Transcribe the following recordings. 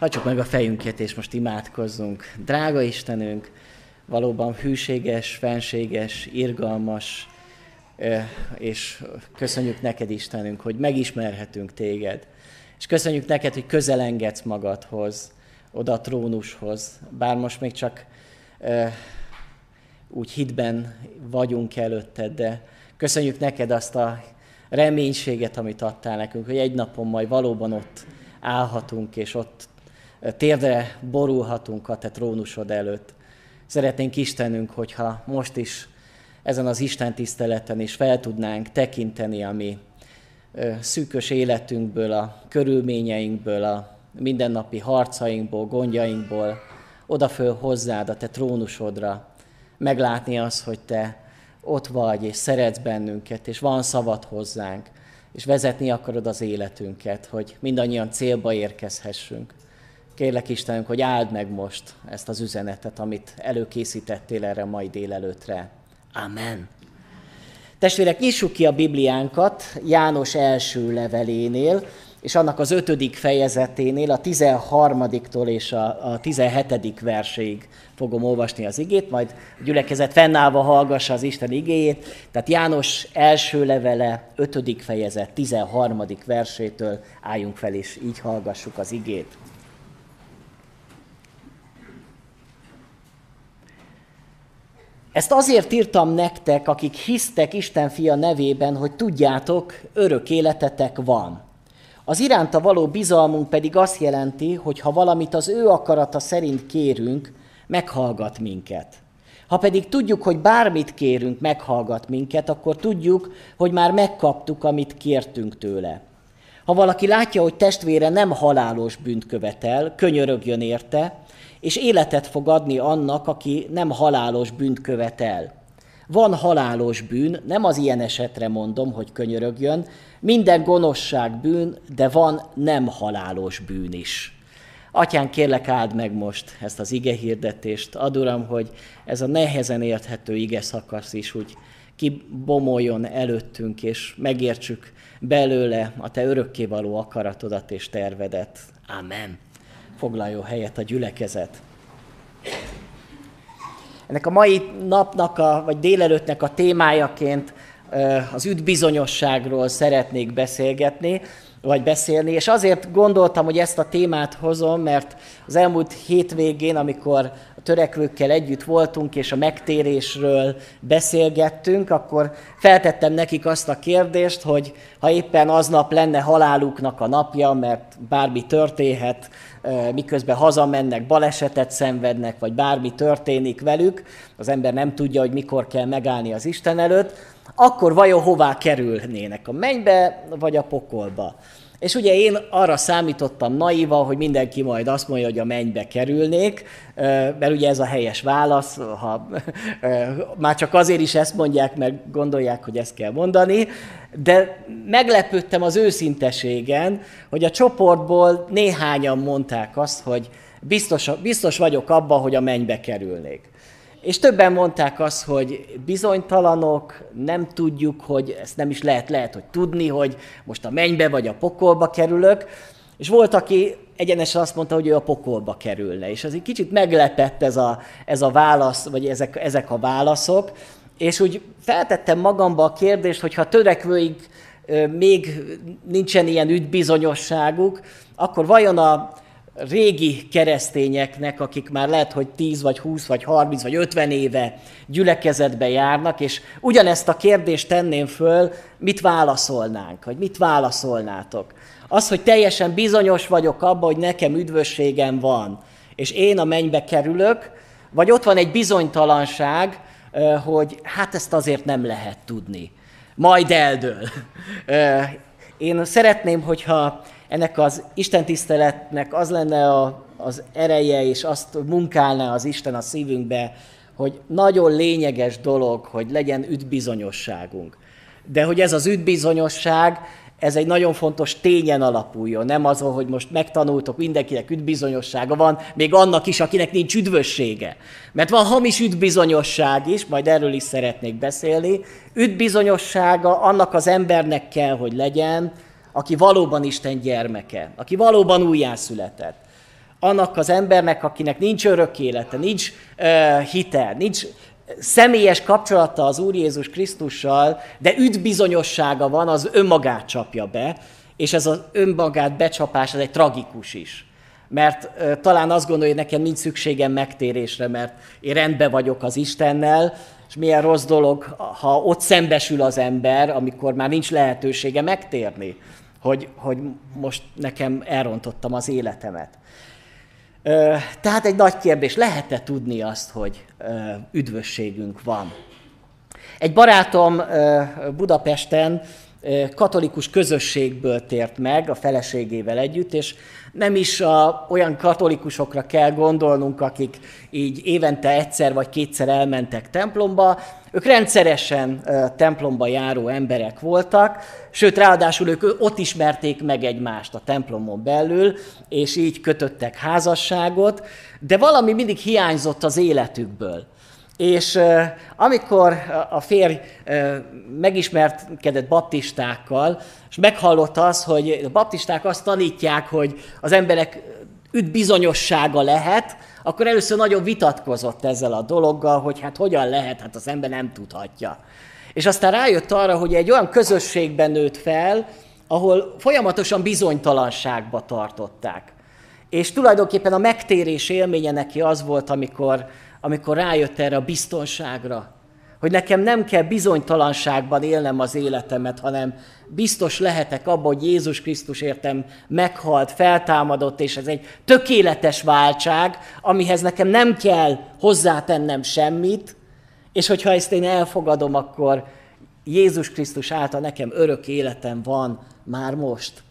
Hagyjuk meg a fejünket, és most imádkozzunk. Drága Istenünk, valóban hűséges, fenséges, irgalmas, és köszönjük neked, Istenünk, hogy megismerhetünk téged. És köszönjük neked, hogy közelengedsz magadhoz, oda a trónushoz, bár most még csak úgy hitben vagyunk előtted, de köszönjük neked azt a reménységet, amit adtál nekünk, hogy egy napon majd valóban ott állhatunk, és ott térdre borulhatunk a te trónusod előtt. Szeretnénk Istenünk, hogyha most is ezen az Isten tiszteleten is fel tudnánk tekinteni a mi szűkös életünkből, a körülményeinkből, a mindennapi harcainkból, gondjainkból, odaföl hozzád, a te trónusodra, meglátni azt, hogy te ott vagy, és szeretsz bennünket, és van szavad hozzánk, és vezetni akarod az életünket, hogy mindannyian célba érkezhessünk. Kérlek Istenünk, hogy áld meg most ezt az üzenetet, amit előkészítettél erre mai délelőtre. Amen. Testvérek, nyissuk ki a Bibliánkat János első levelénél, és annak az ötödik fejezeténél, a 13-tól és a, a 17. verséig fogom olvasni az igét, majd a gyülekezet fennállva hallgassa az Isten igéjét. Tehát János első levele, 5. fejezet, 13. versétől álljunk fel, és így hallgassuk az igét. Ezt azért írtam nektek, akik hisztek Isten fia nevében, hogy tudjátok, örök életetek van. Az iránta való bizalmunk pedig azt jelenti, hogy ha valamit az ő akarata szerint kérünk, meghallgat minket. Ha pedig tudjuk, hogy bármit kérünk, meghallgat minket, akkor tudjuk, hogy már megkaptuk, amit kértünk tőle. Ha valaki látja, hogy testvére nem halálos bűnt követel, könyörögjön érte, és életet fog adni annak, aki nem halálos bűnt követel. Van halálos bűn, nem az ilyen esetre mondom, hogy könyörögjön, minden gonoszság bűn, de van nem halálos bűn is. Atyán, kérlek áld meg most ezt az ige hirdetést. Ad Uram, hogy ez a nehezen érthető ige szakasz is úgy kibomoljon előttünk, és megértsük belőle a Te örökkévaló akaratodat és tervedet. Amen. Foglaljon helyet a gyülekezet. Ennek a mai napnak, a, vagy délelőttnek a témájaként az üdbizonyosságról szeretnék beszélgetni, vagy beszélni, és azért gondoltam, hogy ezt a témát hozom, mert az elmúlt hétvégén, amikor a törekvőkkel együtt voltunk, és a megtérésről beszélgettünk, akkor feltettem nekik azt a kérdést, hogy ha éppen aznap lenne haláluknak a napja, mert bármi történhet, miközben hazamennek, balesetet szenvednek, vagy bármi történik velük, az ember nem tudja, hogy mikor kell megállni az Isten előtt, akkor vajon hová kerülnének? A mennybe vagy a pokolba? És ugye én arra számítottam naiva, hogy mindenki majd azt mondja, hogy a mennybe kerülnék, mert ugye ez a helyes válasz, ha, már csak azért is ezt mondják, mert gondolják, hogy ezt kell mondani, de meglepődtem az őszinteségen, hogy a csoportból néhányan mondták azt, hogy biztos, biztos vagyok abban, hogy a mennybe kerülnék. És többen mondták azt, hogy bizonytalanok, nem tudjuk, hogy ezt nem is lehet, lehet, hogy tudni, hogy most a mennybe vagy a pokolba kerülök. És volt, aki egyenesen azt mondta, hogy ő a pokolba kerülne. És az egy kicsit meglepett ez a, ez a válasz, vagy ezek, ezek a válaszok. És úgy feltettem magamba a kérdést, hogy ha törekvőig még nincsen ilyen üdbizonyosságuk, akkor vajon a, régi keresztényeknek, akik már lehet, hogy 10 vagy 20 vagy 30 vagy 50 éve gyülekezetbe járnak, és ugyanezt a kérdést tenném föl, mit válaszolnánk, vagy mit válaszolnátok? Az, hogy teljesen bizonyos vagyok abban, hogy nekem üdvösségem van, és én a mennybe kerülök, vagy ott van egy bizonytalanság, hogy hát ezt azért nem lehet tudni. Majd eldől. Én szeretném, hogyha ennek az Isten tiszteletnek az lenne a, az ereje, és azt munkálná az Isten a szívünkbe, hogy nagyon lényeges dolog, hogy legyen üdbizonyosságunk. De hogy ez az üdbizonyosság, ez egy nagyon fontos tényen alapuljon, nem az, hogy most megtanultok, mindenkinek üdbizonyossága van, még annak is, akinek nincs üdvössége. Mert van hamis üdbizonyosság is, majd erről is szeretnék beszélni. Üdbizonyossága annak az embernek kell, hogy legyen, aki valóban Isten gyermeke, aki valóban újjászületett, annak az embernek, akinek nincs örök élete, nincs uh, hitel, nincs személyes kapcsolata az Úr Jézus Krisztussal, de üdbizonyossága van, az önmagát csapja be, és ez az önmagát becsapás, ez egy tragikus is. Mert uh, talán azt gondolja, hogy nekem nincs szükségem megtérésre, mert én rendben vagyok az Istennel, és milyen rossz dolog, ha ott szembesül az ember, amikor már nincs lehetősége megtérni, hogy, hogy most nekem elrontottam az életemet. Tehát egy nagy kérdés, lehet-e tudni azt, hogy üdvösségünk van? Egy barátom Budapesten katolikus közösségből tért meg a feleségével együtt, és nem is a, olyan katolikusokra kell gondolnunk, akik így évente egyszer vagy kétszer elmentek templomba, ők rendszeresen templomba járó emberek voltak, sőt, ráadásul ők ott ismerték meg egymást a templomon belül, és így kötöttek házasságot, de valami mindig hiányzott az életükből. És amikor a férj megismerkedett baptistákkal, és meghallotta az, hogy a baptisták azt tanítják, hogy az emberek üt bizonyossága lehet, akkor először nagyon vitatkozott ezzel a dologgal, hogy hát hogyan lehet, hát az ember nem tudhatja. És aztán rájött arra, hogy egy olyan közösségben nőtt fel, ahol folyamatosan bizonytalanságba tartották. És tulajdonképpen a megtérés élménye neki az volt, amikor amikor rájött erre a biztonságra, hogy nekem nem kell bizonytalanságban élnem az életemet, hanem biztos lehetek abban, hogy Jézus Krisztus értem meghalt, feltámadott, és ez egy tökéletes váltság, amihez nekem nem kell hozzátennem semmit, és hogyha ezt én elfogadom, akkor Jézus Krisztus által nekem örök életem van már most.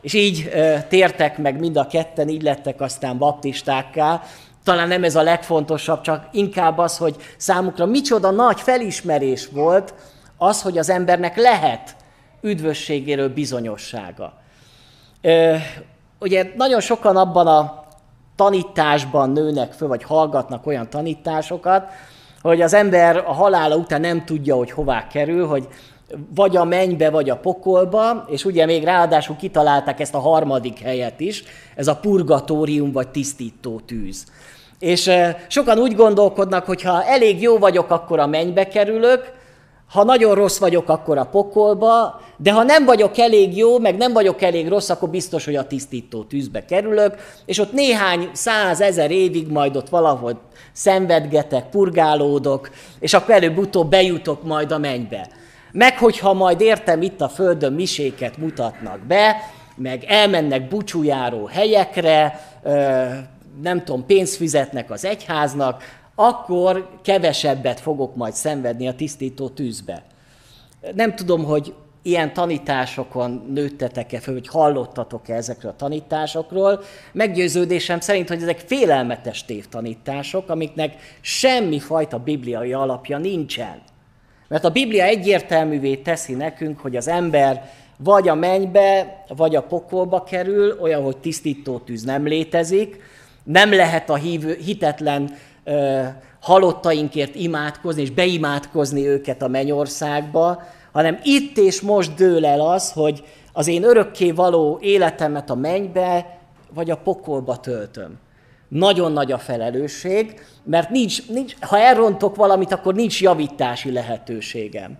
És így e, tértek meg mind a ketten, így lettek aztán baptistákká, talán nem ez a legfontosabb, csak inkább az, hogy számukra micsoda nagy felismerés volt az, hogy az embernek lehet üdvösségéről bizonyossága. Ugye nagyon sokan abban a tanításban nőnek föl, vagy hallgatnak olyan tanításokat, hogy az ember a halála után nem tudja, hogy hová kerül, hogy vagy a mennybe, vagy a pokolba, és ugye még ráadásul kitalálták ezt a harmadik helyet is, ez a purgatórium, vagy tisztító tűz. És sokan úgy gondolkodnak, hogy ha elég jó vagyok, akkor a mennybe kerülök, ha nagyon rossz vagyok, akkor a pokolba, de ha nem vagyok elég jó, meg nem vagyok elég rossz, akkor biztos, hogy a tisztító tűzbe kerülök, és ott néhány százezer évig majd ott valahol szenvedgetek, purgálódok, és akkor előbb-utóbb bejutok majd a mennybe. Meg hogyha majd értem itt a földön miséket mutatnak be, meg elmennek bucsújáró helyekre, nem tudom, pénzt fizetnek az egyháznak, akkor kevesebbet fogok majd szenvedni a tisztító tűzbe. Nem tudom, hogy ilyen tanításokon nőttetek-e föl, hogy hallottatok-e ezekről a tanításokról. Meggyőződésem szerint, hogy ezek félelmetes tévtanítások, amiknek semmi fajta bibliai alapja nincsen. Mert a Biblia egyértelművé teszi nekünk, hogy az ember vagy a mennybe, vagy a pokolba kerül, olyan, hogy tisztító tűz nem létezik, nem lehet a hívő, hitetlen ö, halottainkért imádkozni, és beimádkozni őket a mennyországba, hanem itt és most dől el az, hogy az én örökké való életemet a mennybe vagy a pokolba töltöm. Nagyon nagy a felelősség, mert nincs, nincs, ha elrontok valamit, akkor nincs javítási lehetőségem.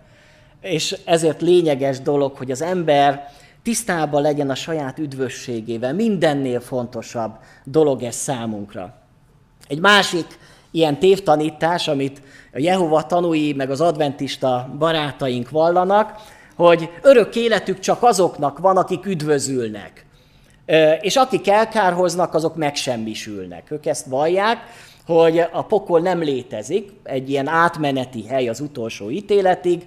És ezért lényeges dolog, hogy az ember tisztában legyen a saját üdvösségével. Mindennél fontosabb dolog ez számunkra. Egy másik ilyen tévtanítás, amit a Jehova tanúi meg az adventista barátaink vallanak, hogy örök életük csak azoknak van, akik üdvözülnek. És akik elkárhoznak, azok megsemmisülnek. Ők ezt vallják, hogy a pokol nem létezik, egy ilyen átmeneti hely az utolsó ítéletig,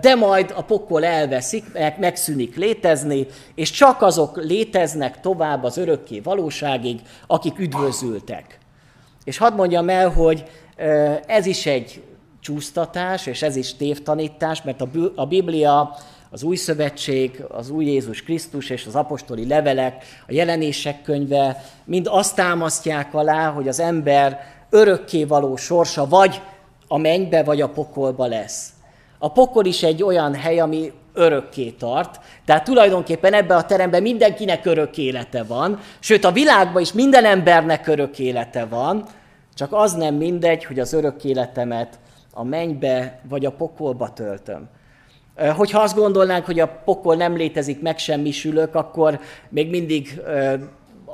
de majd a pokol elveszik, megszűnik létezni, és csak azok léteznek tovább az örökké valóságig, akik üdvözültek. És hadd mondjam el, hogy ez is egy csúsztatás, és ez is tévtanítás, mert a Biblia az új szövetség, az új Jézus Krisztus és az apostoli levelek, a jelenések könyve mind azt támasztják alá, hogy az ember örökké való sorsa vagy a mennybe, vagy a pokolba lesz. A pokol is egy olyan hely, ami örökké tart. Tehát tulajdonképpen ebben a teremben mindenkinek örök élete van, sőt a világban is minden embernek örök élete van, csak az nem mindegy, hogy az örök életemet a mennybe vagy a pokolba töltöm. Hogyha azt gondolnánk, hogy a pokol nem létezik, megsemmisülök, akkor még mindig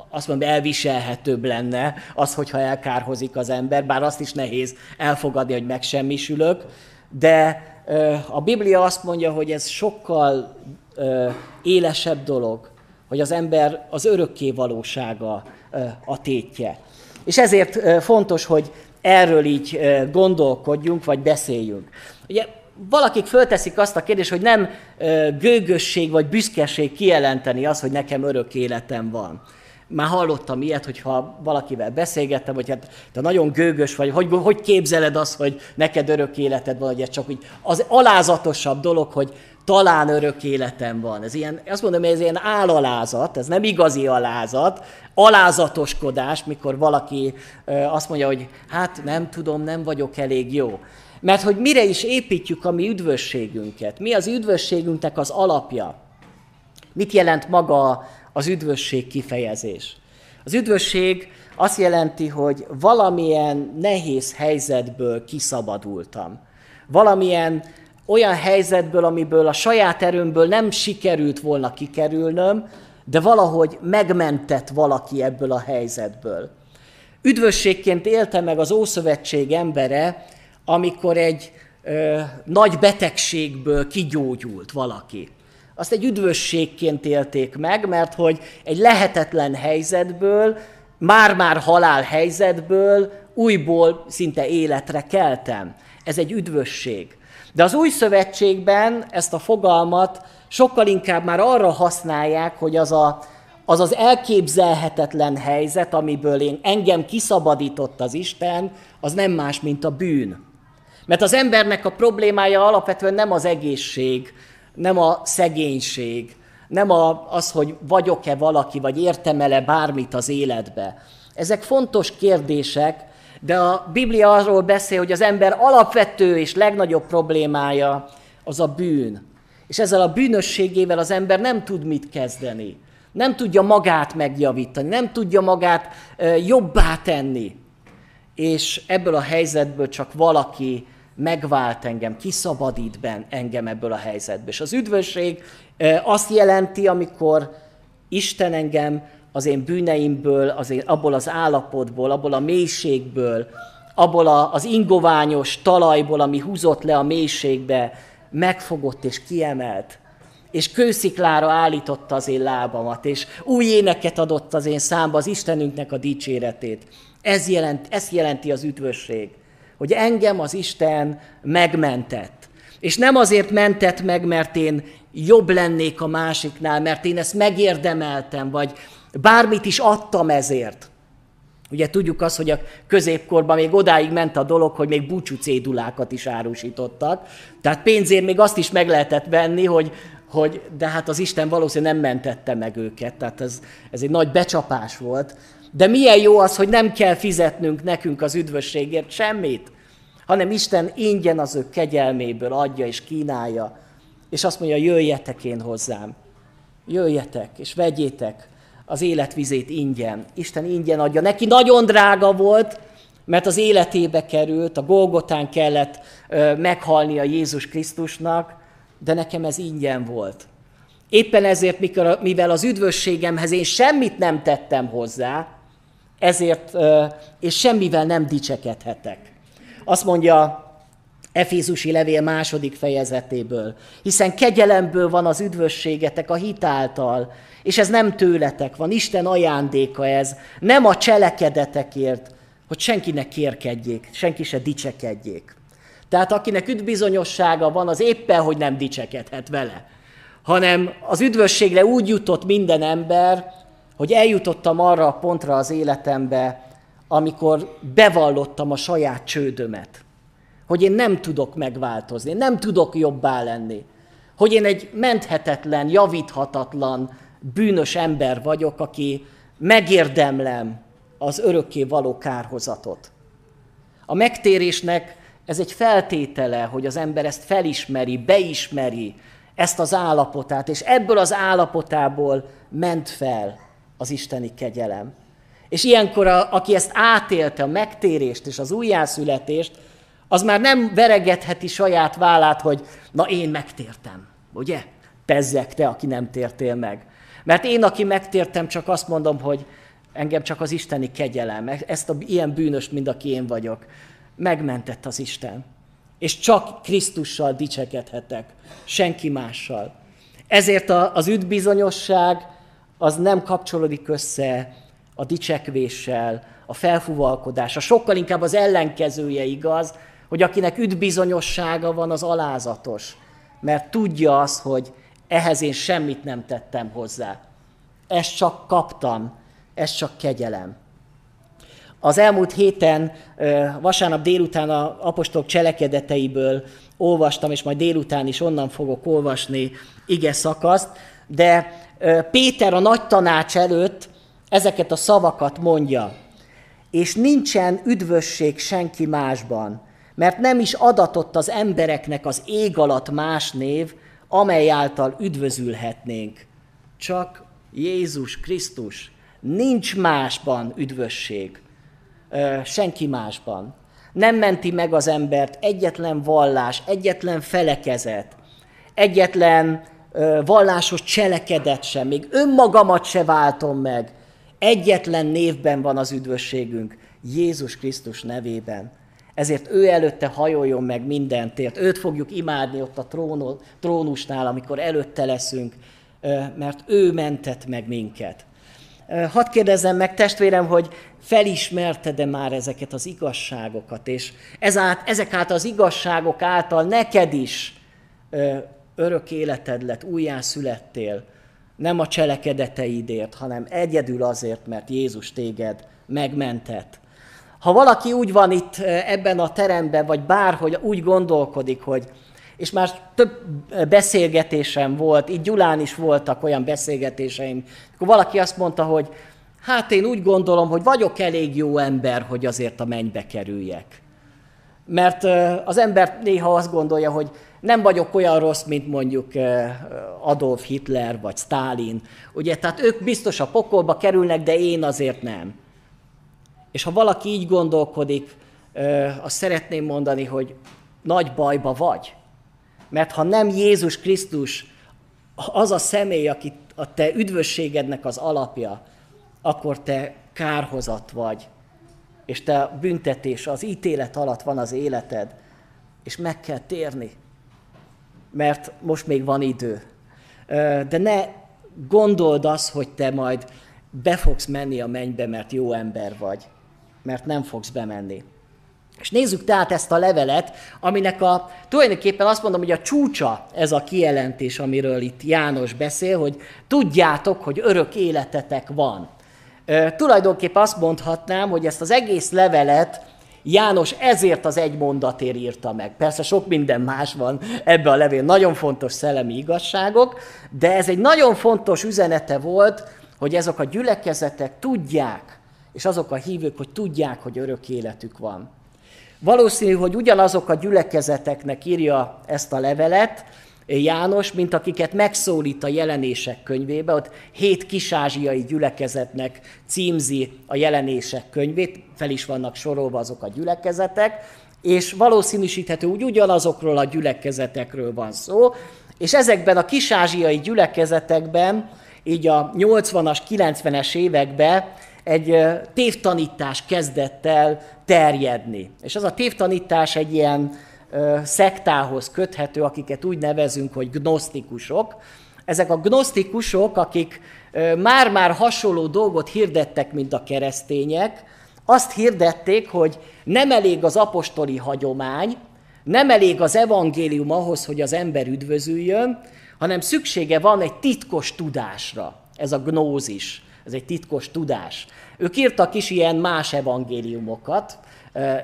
azt mondom, elviselhetőbb lenne az, hogyha elkárhozik az ember, bár azt is nehéz elfogadni, hogy megsemmisülök, de a Biblia azt mondja, hogy ez sokkal élesebb dolog, hogy az ember az örökké valósága a tétje. És ezért fontos, hogy erről így gondolkodjunk, vagy beszéljünk. Ugye valakik fölteszik azt a kérdést, hogy nem gőgösség vagy büszkeség kijelenteni az, hogy nekem örök életem van. Már hallottam ilyet, hogyha valakivel beszélgettem, hogy hát te nagyon gőgös vagy, hogy, hogy képzeled azt, hogy neked örök életed van, hogy ez csak úgy az alázatosabb dolog, hogy talán örök életem van. Ez ilyen, azt mondom, hogy ez ilyen álalázat, ez nem igazi alázat, alázatoskodás, mikor valaki azt mondja, hogy hát nem tudom, nem vagyok elég jó. Mert hogy mire is építjük a mi üdvösségünket? Mi az üdvösségünknek az alapja? Mit jelent maga az üdvösség kifejezés? Az üdvösség azt jelenti, hogy valamilyen nehéz helyzetből kiszabadultam. Valamilyen olyan helyzetből, amiből a saját erőmből nem sikerült volna kikerülnöm, de valahogy megmentett valaki ebből a helyzetből. Üdvösségként élte meg az Ószövetség embere, amikor egy ö, nagy betegségből kigyógyult valaki. Azt egy üdvösségként élték meg, mert hogy egy lehetetlen helyzetből, már-már halál helyzetből újból szinte életre keltem. Ez egy üdvösség. De az új szövetségben ezt a fogalmat sokkal inkább már arra használják, hogy az a, az, az elképzelhetetlen helyzet, amiből én, engem kiszabadított az Isten, az nem más, mint a bűn. Mert az embernek a problémája alapvetően nem az egészség, nem a szegénység, nem a, az, hogy vagyok-e valaki, vagy értem-e bármit az életbe. Ezek fontos kérdések, de a Biblia arról beszél, hogy az ember alapvető és legnagyobb problémája az a bűn. És ezzel a bűnösségével az ember nem tud mit kezdeni. Nem tudja magát megjavítani, nem tudja magát jobbá tenni. És ebből a helyzetből csak valaki megvált engem, kiszabadít ben engem ebből a helyzetből. És az üdvösség azt jelenti, amikor Isten engem az én bűneimből, az én, abból az állapotból, abból a mélységből, abból a, az ingoványos talajból, ami húzott le a mélységbe, megfogott és kiemelt, és kősziklára állította az én lábamat, és új éneket adott az én számba az Istenünknek a dicséretét. Ez, jelent, ez jelenti az üdvösség, hogy engem az Isten megmentett. És nem azért mentett meg, mert én jobb lennék a másiknál, mert én ezt megérdemeltem, vagy Bármit is adtam ezért. Ugye tudjuk azt, hogy a középkorban még odáig ment a dolog, hogy még búcsú cédulákat is árusítottak. Tehát pénzért még azt is meg lehetett venni, hogy, hogy de hát az Isten valószínűleg nem mentette meg őket. Tehát ez, ez egy nagy becsapás volt. De milyen jó az, hogy nem kell fizetnünk nekünk az üdvösségért semmit, hanem Isten ingyen az ő kegyelméből adja és kínálja, és azt mondja, jöjjetek én hozzám. Jöjjetek, és vegyétek az életvizét ingyen. Isten ingyen adja. Neki nagyon drága volt, mert az életébe került, a Golgotán kellett ö, meghalnia Jézus Krisztusnak, de nekem ez ingyen volt. Éppen ezért, mikor, mivel az üdvösségemhez én semmit nem tettem hozzá, ezért, és semmivel nem dicsekedhetek. Azt mondja Efézusi levél második fejezetéből, hiszen kegyelemből van az üdvösségetek a hitáltal, és ez nem tőletek van, Isten ajándéka ez, nem a cselekedetekért, hogy senkinek kérkedjék, senki se dicsekedjék. Tehát akinek üdvbizonyossága van, az éppen, hogy nem dicsekedhet vele, hanem az üdvösségre úgy jutott minden ember, hogy eljutottam arra a pontra az életembe, amikor bevallottam a saját csődömet. Hogy én nem tudok megváltozni, nem tudok jobbá lenni. Hogy én egy menthetetlen, javíthatatlan, bűnös ember vagyok, aki megérdemlem az örökké való kárhozatot. A megtérésnek ez egy feltétele, hogy az ember ezt felismeri, beismeri, ezt az állapotát, és ebből az állapotából ment fel az isteni kegyelem. És ilyenkor, a, aki ezt átélte, a megtérést és az újjászületést, az már nem veregetheti saját vállát, hogy na én megtértem, ugye? Tezzek te, aki nem tértél meg. Mert én, aki megtértem, csak azt mondom, hogy engem csak az isteni kegyelem, ezt a ilyen bűnös, mint aki én vagyok, megmentett az Isten. És csak Krisztussal dicsekedhetek, senki mással. Ezért az üdbizonyosság az nem kapcsolódik össze a dicsekvéssel, a felfúvalkodása. Sokkal inkább az ellenkezője igaz, hogy akinek üdbizonyossága van, az alázatos. Mert tudja az, hogy ehhez én semmit nem tettem hozzá. Ezt csak kaptam, ez csak kegyelem. Az elmúlt héten, vasárnap délután a apostolok cselekedeteiből olvastam, és majd délután is onnan fogok olvasni ige szakaszt, de Péter a nagy tanács előtt ezeket a szavakat mondja. És nincsen üdvösség senki másban, mert nem is adatott az embereknek az ég alatt más név, amely által üdvözülhetnénk. Csak Jézus Krisztus. Nincs másban üdvösség. Senki másban. Nem menti meg az embert egyetlen vallás, egyetlen felekezet, egyetlen vallásos cselekedet sem, még önmagamat se váltom meg. Egyetlen névben van az üdvösségünk, Jézus Krisztus nevében. Ezért ő előtte hajoljon meg mindentért. Őt fogjuk imádni ott a trónusnál, amikor előtte leszünk, mert ő mentett meg minket. Hadd kérdezzem meg, testvérem, hogy felismerted-e már ezeket az igazságokat, és ezát, ezek által az igazságok által neked is örök életed lett, újjászülettél, nem a cselekedeteidért, hanem egyedül azért, mert Jézus téged megmentett. Ha valaki úgy van itt ebben a teremben, vagy bárhogy úgy gondolkodik, hogy és már több beszélgetésem volt, itt Gyulán is voltak olyan beszélgetéseim, akkor valaki azt mondta, hogy hát én úgy gondolom, hogy vagyok elég jó ember, hogy azért a mennybe kerüljek. Mert az ember néha azt gondolja, hogy nem vagyok olyan rossz, mint mondjuk Adolf Hitler vagy Stalin. Ugye, tehát ők biztos a pokolba kerülnek, de én azért nem. És ha valaki így gondolkodik, azt szeretném mondani, hogy nagy bajba vagy. Mert ha nem Jézus Krisztus az a személy, aki a te üdvösségednek az alapja, akkor te kárhozat vagy, és te büntetés, az ítélet alatt van az életed, és meg kell térni, mert most még van idő. De ne gondold azt, hogy te majd be fogsz menni a mennybe, mert jó ember vagy, mert nem fogsz bemenni. És nézzük tehát ezt a levelet, aminek a, tulajdonképpen azt mondom, hogy a csúcsa ez a kijelentés, amiről itt János beszél, hogy tudjátok, hogy örök életetek van. E, tulajdonképpen azt mondhatnám, hogy ezt az egész levelet János ezért az egy mondatért írta meg. Persze sok minden más van ebbe a levél, nagyon fontos szellemi igazságok, de ez egy nagyon fontos üzenete volt, hogy ezek a gyülekezetek tudják, és azok a hívők, hogy tudják, hogy örök életük van. Valószínű, hogy ugyanazok a gyülekezeteknek írja ezt a levelet, János, mint akiket megszólít a jelenések könyvébe, ott hét kisázsiai gyülekezetnek címzi a jelenések könyvét, fel is vannak sorolva azok a gyülekezetek, és valószínűsíthető úgy ugyanazokról a gyülekezetekről van szó, és ezekben a kisázsiai gyülekezetekben, így a 80-as, 90-es években egy tévtanítás kezdett el terjedni. És az a tévtanítás egy ilyen szektához köthető, akiket úgy nevezünk, hogy gnosztikusok. Ezek a gnosztikusok, akik már-már hasonló dolgot hirdettek, mint a keresztények, azt hirdették, hogy nem elég az apostoli hagyomány, nem elég az evangélium ahhoz, hogy az ember üdvözüljön, hanem szüksége van egy titkos tudásra. Ez a gnózis, ez egy titkos tudás. Ők írtak is ilyen más evangéliumokat,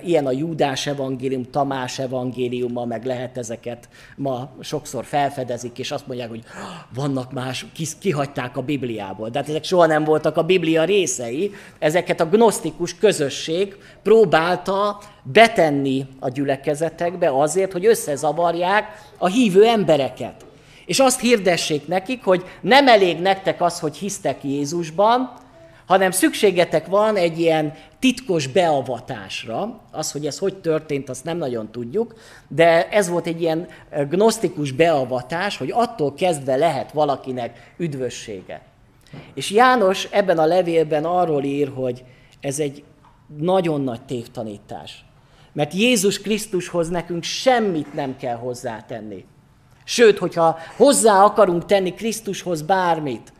Ilyen a Júdás evangélium, Tamás evangéliuma, meg lehet ezeket ma sokszor felfedezik, és azt mondják, hogy vannak más, kihagyták a Bibliából. De hát ezek soha nem voltak a Biblia részei. Ezeket a gnosztikus közösség próbálta betenni a gyülekezetekbe azért, hogy összezavarják a hívő embereket. És azt hirdessék nekik, hogy nem elég nektek az, hogy hisztek Jézusban, hanem szükségetek van egy ilyen titkos beavatásra. Az, hogy ez hogy történt, azt nem nagyon tudjuk, de ez volt egy ilyen gnosztikus beavatás, hogy attól kezdve lehet valakinek üdvössége. És János ebben a levélben arról ír, hogy ez egy nagyon nagy tévtanítás. Mert Jézus Krisztushoz nekünk semmit nem kell hozzátenni. Sőt, hogyha hozzá akarunk tenni Krisztushoz bármit,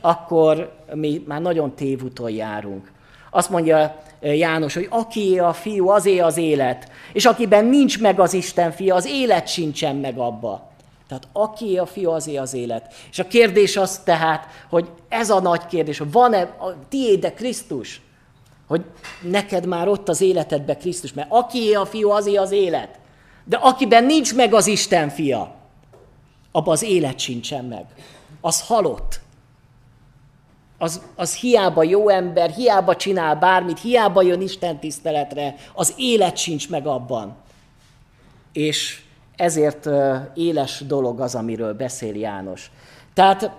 akkor mi már nagyon tévúton járunk. Azt mondja János, hogy aki a fiú, azé az élet. És akiben nincs meg az Isten fia, az élet sincsen meg abba. Tehát aki a fiú, azé az élet. És a kérdés az tehát, hogy ez a nagy kérdés, van-e a tiéde Krisztus? Hogy neked már ott az életedbe Krisztus, mert aki a fiú, azé az élet. De akiben nincs meg az Isten fia, abban az élet sincsen meg. Az halott az, az hiába jó ember, hiába csinál bármit, hiába jön Isten tiszteletre, az élet sincs meg abban. És ezért éles dolog az, amiről beszél János. Tehát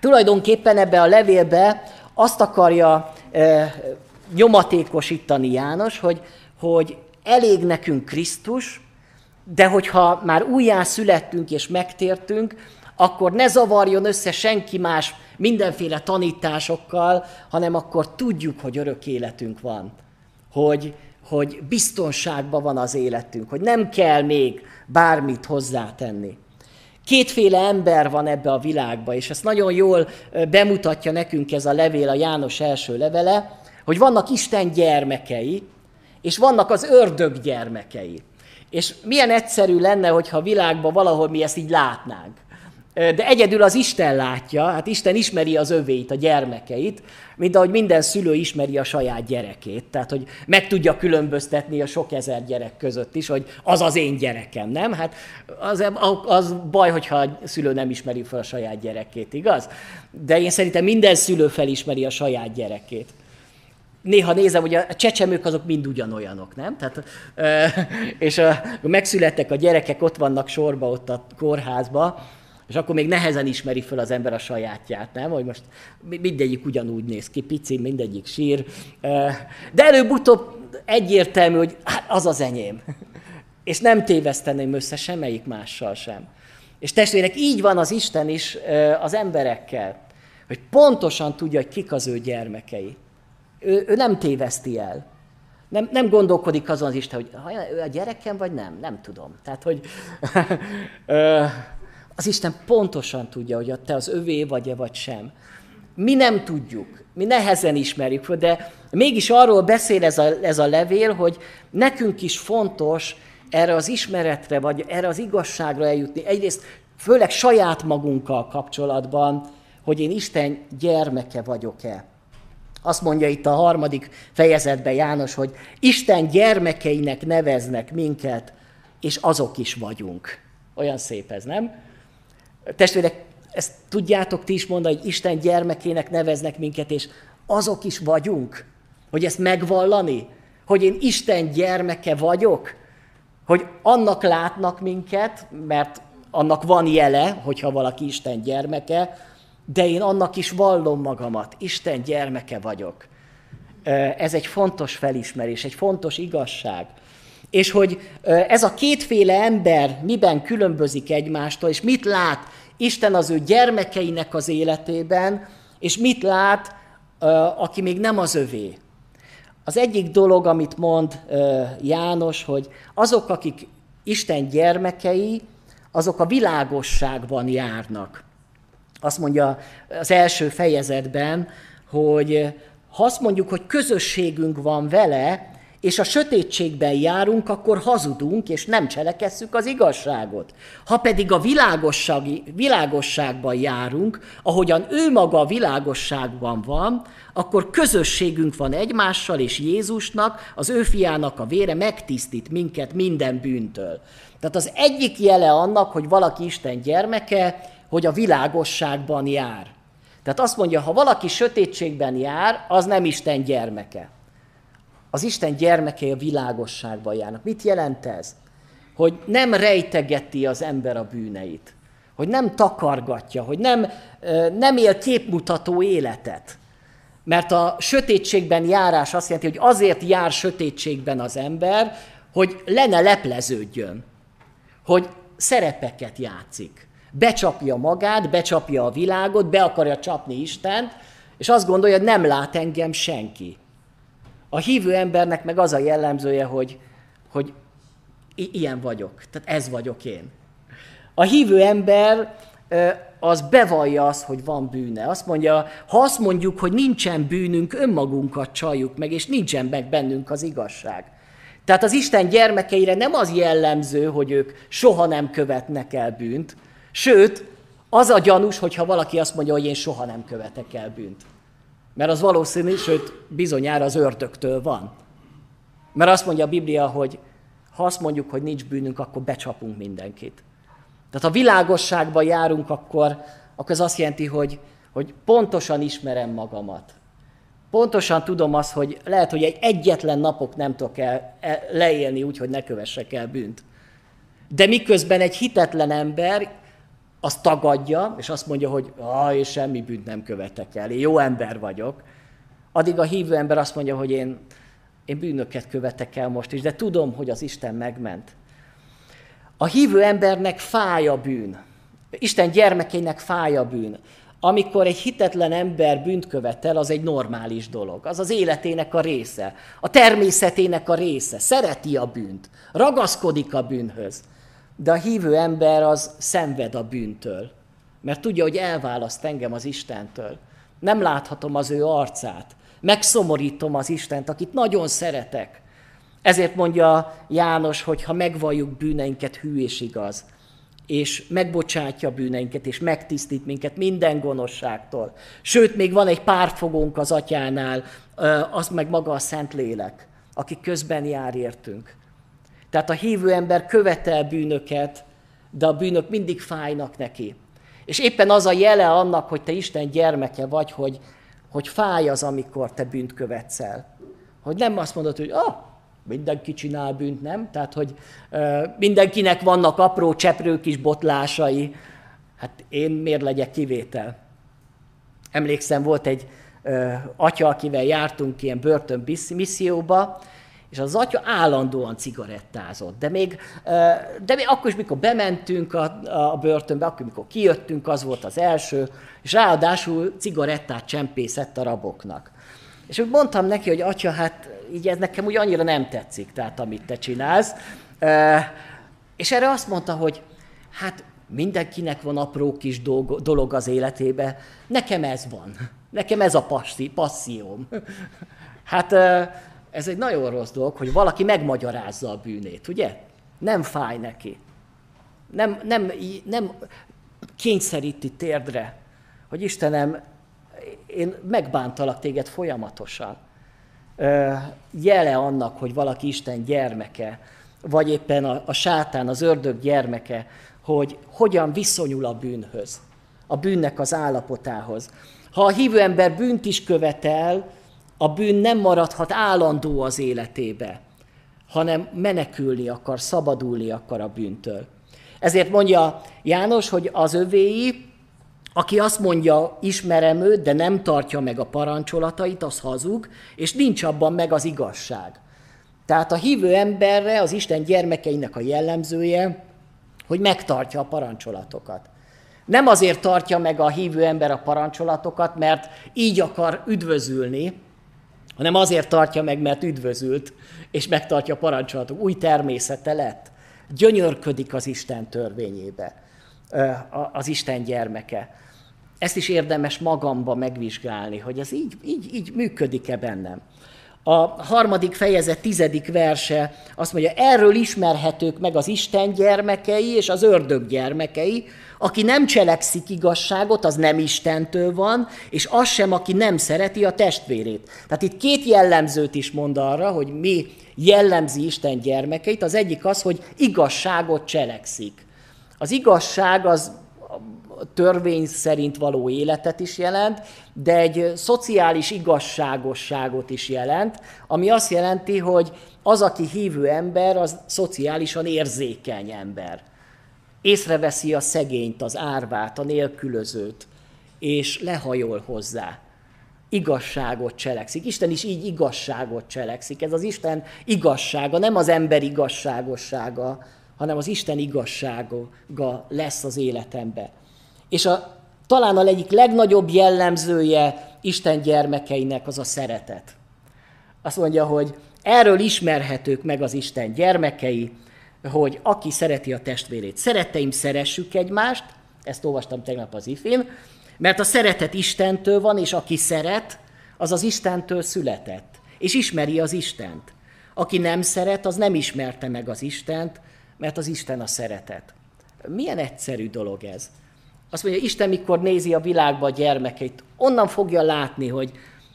tulajdonképpen ebbe a levélbe azt akarja nyomatékosítani János, hogy, hogy elég nekünk Krisztus, de hogyha már újjá születtünk és megtértünk, akkor ne zavarjon össze senki más mindenféle tanításokkal, hanem akkor tudjuk, hogy örök életünk van. Hogy, hogy biztonságban van az életünk, hogy nem kell még bármit hozzátenni. Kétféle ember van ebbe a világba, és ezt nagyon jól bemutatja nekünk ez a levél, a János első levele, hogy vannak Isten gyermekei, és vannak az ördög gyermekei. És milyen egyszerű lenne, hogyha a világban valahol mi ezt így látnánk de egyedül az Isten látja, hát Isten ismeri az övéit, a gyermekeit, mint ahogy minden szülő ismeri a saját gyerekét. Tehát, hogy meg tudja különböztetni a sok ezer gyerek között is, hogy az az én gyerekem, nem? Hát az, az baj, hogyha a szülő nem ismeri fel a saját gyerekét, igaz? De én szerintem minden szülő felismeri a saját gyerekét néha nézem, hogy a csecsemők azok mind ugyanolyanok, nem? Tehát, és a, megszülettek a gyerekek, ott vannak sorba ott a kórházba, és akkor még nehezen ismeri fel az ember a sajátját, nem? Hogy most mindegyik ugyanúgy néz ki, pici, mindegyik sír. De előbb-utóbb egyértelmű, hogy hát az az enyém. És nem téveszteném össze semmelyik mással sem. És testvérek, így van az Isten is az emberekkel, hogy pontosan tudja, hogy kik az ő gyermekei. Ő, ő nem téveszti el. Nem, nem gondolkodik azon az Isten, hogy ő a gyerekem, vagy nem, nem tudom. Tehát, hogy az Isten pontosan tudja, hogy te az övé vagy-e vagy sem. Mi nem tudjuk, mi nehezen ismerjük, de mégis arról beszél ez a, ez a levél, hogy nekünk is fontos erre az ismeretre, vagy erre az igazságra eljutni. Egyrészt főleg saját magunkkal kapcsolatban, hogy én Isten gyermeke vagyok-e. Azt mondja itt a harmadik fejezetben János, hogy Isten gyermekeinek neveznek minket, és azok is vagyunk. Olyan szép ez, nem? Testvérek, ezt tudjátok ti is mondani, hogy Isten gyermekének neveznek minket, és azok is vagyunk, hogy ezt megvallani, hogy én Isten gyermeke vagyok, hogy annak látnak minket, mert annak van jele, hogyha valaki Isten gyermeke, de én annak is vallom magamat, Isten gyermeke vagyok. Ez egy fontos felismerés, egy fontos igazság. És hogy ez a kétféle ember miben különbözik egymástól, és mit lát Isten az ő gyermekeinek az életében, és mit lát, aki még nem az övé. Az egyik dolog, amit mond János, hogy azok, akik Isten gyermekei, azok a világosságban járnak. Azt mondja az első fejezetben, hogy ha azt mondjuk, hogy közösségünk van vele, és a sötétségben járunk, akkor hazudunk, és nem cselekesszük az igazságot. Ha pedig a világosságban járunk, ahogyan ő maga a világosságban van, akkor közösségünk van egymással, és Jézusnak, az ő fiának a vére megtisztít minket minden bűntől. Tehát az egyik jele annak, hogy valaki Isten gyermeke, hogy a világosságban jár. Tehát azt mondja, ha valaki sötétségben jár, az nem Isten gyermeke az Isten gyermekei a világosságban járnak. Mit jelent ez? Hogy nem rejtegeti az ember a bűneit. hogy nem takargatja, hogy nem, nem él képmutató életet. Mert a sötétségben járás azt jelenti, hogy azért jár sötétségben az ember, hogy lenne lepleződjön, hogy szerepeket játszik. Becsapja magát, becsapja a világot, be akarja csapni Istent, és azt gondolja, hogy nem lát engem senki. A hívő embernek meg az a jellemzője, hogy, hogy ilyen vagyok, tehát ez vagyok én. A hívő ember az bevallja azt, hogy van bűne. Azt mondja, ha azt mondjuk, hogy nincsen bűnünk, önmagunkat csaljuk meg, és nincsen meg bennünk az igazság. Tehát az Isten gyermekeire nem az jellemző, hogy ők soha nem követnek el bűnt, sőt, az a gyanús, hogyha valaki azt mondja, hogy én soha nem követek el bűnt. Mert az valószínű, sőt, bizonyára az ördögtől van. Mert azt mondja a Biblia, hogy ha azt mondjuk, hogy nincs bűnünk, akkor becsapunk mindenkit. Tehát ha világosságban járunk, akkor, akkor ez azt jelenti, hogy, hogy pontosan ismerem magamat. Pontosan tudom azt, hogy lehet, hogy egy egyetlen napok nem tudok el, el, leélni úgy, hogy ne kövessek el bűnt. De miközben egy hitetlen ember azt tagadja, és azt mondja, hogy ah, én semmi bűnt nem követek el, én jó ember vagyok, addig a hívő ember azt mondja, hogy én, én bűnöket követek el most is, de tudom, hogy az Isten megment. A hívő embernek fáj a bűn. Isten gyermekeinek fáj a bűn. Amikor egy hitetlen ember bűnt követel, az egy normális dolog. Az az életének a része, a természetének a része. Szereti a bűnt, ragaszkodik a bűnhöz. De a hívő ember az szenved a bűntől, mert tudja, hogy elválaszt engem az Istentől. Nem láthatom az ő arcát. Megszomorítom az Istent, akit nagyon szeretek. Ezért mondja János, hogy ha megvalljuk bűneinket, hű és igaz, és megbocsátja bűneinket, és megtisztít minket minden gonoszságtól. Sőt, még van egy párfogónk az atyánál, az meg maga a Szentlélek, aki közben jár értünk. Tehát a hívő ember követel bűnöket, de a bűnök mindig fájnak neki. És éppen az a jele annak, hogy te Isten gyermeke vagy, hogy, hogy fáj az, amikor te bűnt követsz el. Hogy nem azt mondod, hogy ah, mindenki csinál bűnt, nem? Tehát, hogy uh, mindenkinek vannak apró cseprő kis botlásai, hát én miért legyek kivétel? Emlékszem, volt egy uh, atya, akivel jártunk ilyen börtön misszióba, és az atya állandóan cigarettázott. De még, de még akkor is, mikor bementünk a, a börtönbe, akkor, mikor kijöttünk, az volt az első, és ráadásul cigarettát csempészett a raboknak. És úgy mondtam neki, hogy atya, hát így ez nekem úgy annyira nem tetszik, tehát amit te csinálsz. És erre azt mondta, hogy hát mindenkinek van apró kis dolog az életébe, nekem ez van. Nekem ez a passzi, passzióm. Hát ez egy nagyon rossz dolog, hogy valaki megmagyarázza a bűnét, ugye? Nem fáj neki. Nem, nem, nem kényszeríti térdre, hogy Istenem, én megbántalak téged folyamatosan. Jele annak, hogy valaki Isten gyermeke, vagy éppen a, a sátán, az ördög gyermeke, hogy hogyan viszonyul a bűnhöz, a bűnnek az állapotához. Ha a hívő ember bűnt is követel, a bűn nem maradhat állandó az életébe, hanem menekülni akar, szabadulni akar a bűntől. Ezért mondja János, hogy az övéi, aki azt mondja, ismerem őt, de nem tartja meg a parancsolatait, az hazug, és nincs abban meg az igazság. Tehát a hívő emberre az Isten gyermekeinek a jellemzője, hogy megtartja a parancsolatokat. Nem azért tartja meg a hívő ember a parancsolatokat, mert így akar üdvözülni, hanem azért tartja meg, mert üdvözült, és megtartja a parancsolatok. Új természete lett. Gyönyörködik az Isten törvényébe, az Isten gyermeke. Ezt is érdemes magamba megvizsgálni, hogy ez így, így, így működik-e bennem. A harmadik fejezet tizedik verse azt mondja, erről ismerhetők meg az Isten gyermekei és az ördög gyermekei, aki nem cselekszik igazságot, az nem Istentől van, és az sem, aki nem szereti a testvérét. Tehát itt két jellemzőt is mond arra, hogy mi jellemzi Isten gyermekeit. Az egyik az, hogy igazságot cselekszik. Az igazság az törvény szerint való életet is jelent, de egy szociális igazságosságot is jelent, ami azt jelenti, hogy az, aki hívő ember, az szociálisan érzékeny ember. észreveszi a szegényt, az árvát, a nélkülözőt, és lehajol hozzá. Igazságot cselekszik. Isten is így igazságot cselekszik. Ez az Isten igazsága, nem az ember igazságossága, hanem az Isten igazsága lesz az életembe. És a, talán a egyik legnagyobb jellemzője Isten gyermekeinek az a szeretet. Azt mondja, hogy erről ismerhetők meg az Isten gyermekei, hogy aki szereti a testvérét. Szeretteim, szeressük egymást, ezt olvastam tegnap az ifén, mert a szeretet Istentől van, és aki szeret, az az Istentől született, és ismeri az Istent. Aki nem szeret, az nem ismerte meg az Istent, mert az Isten a szeretet. Milyen egyszerű dolog ez. Azt mondja, Isten mikor nézi a világba a gyermekeit, onnan fogja látni, hogy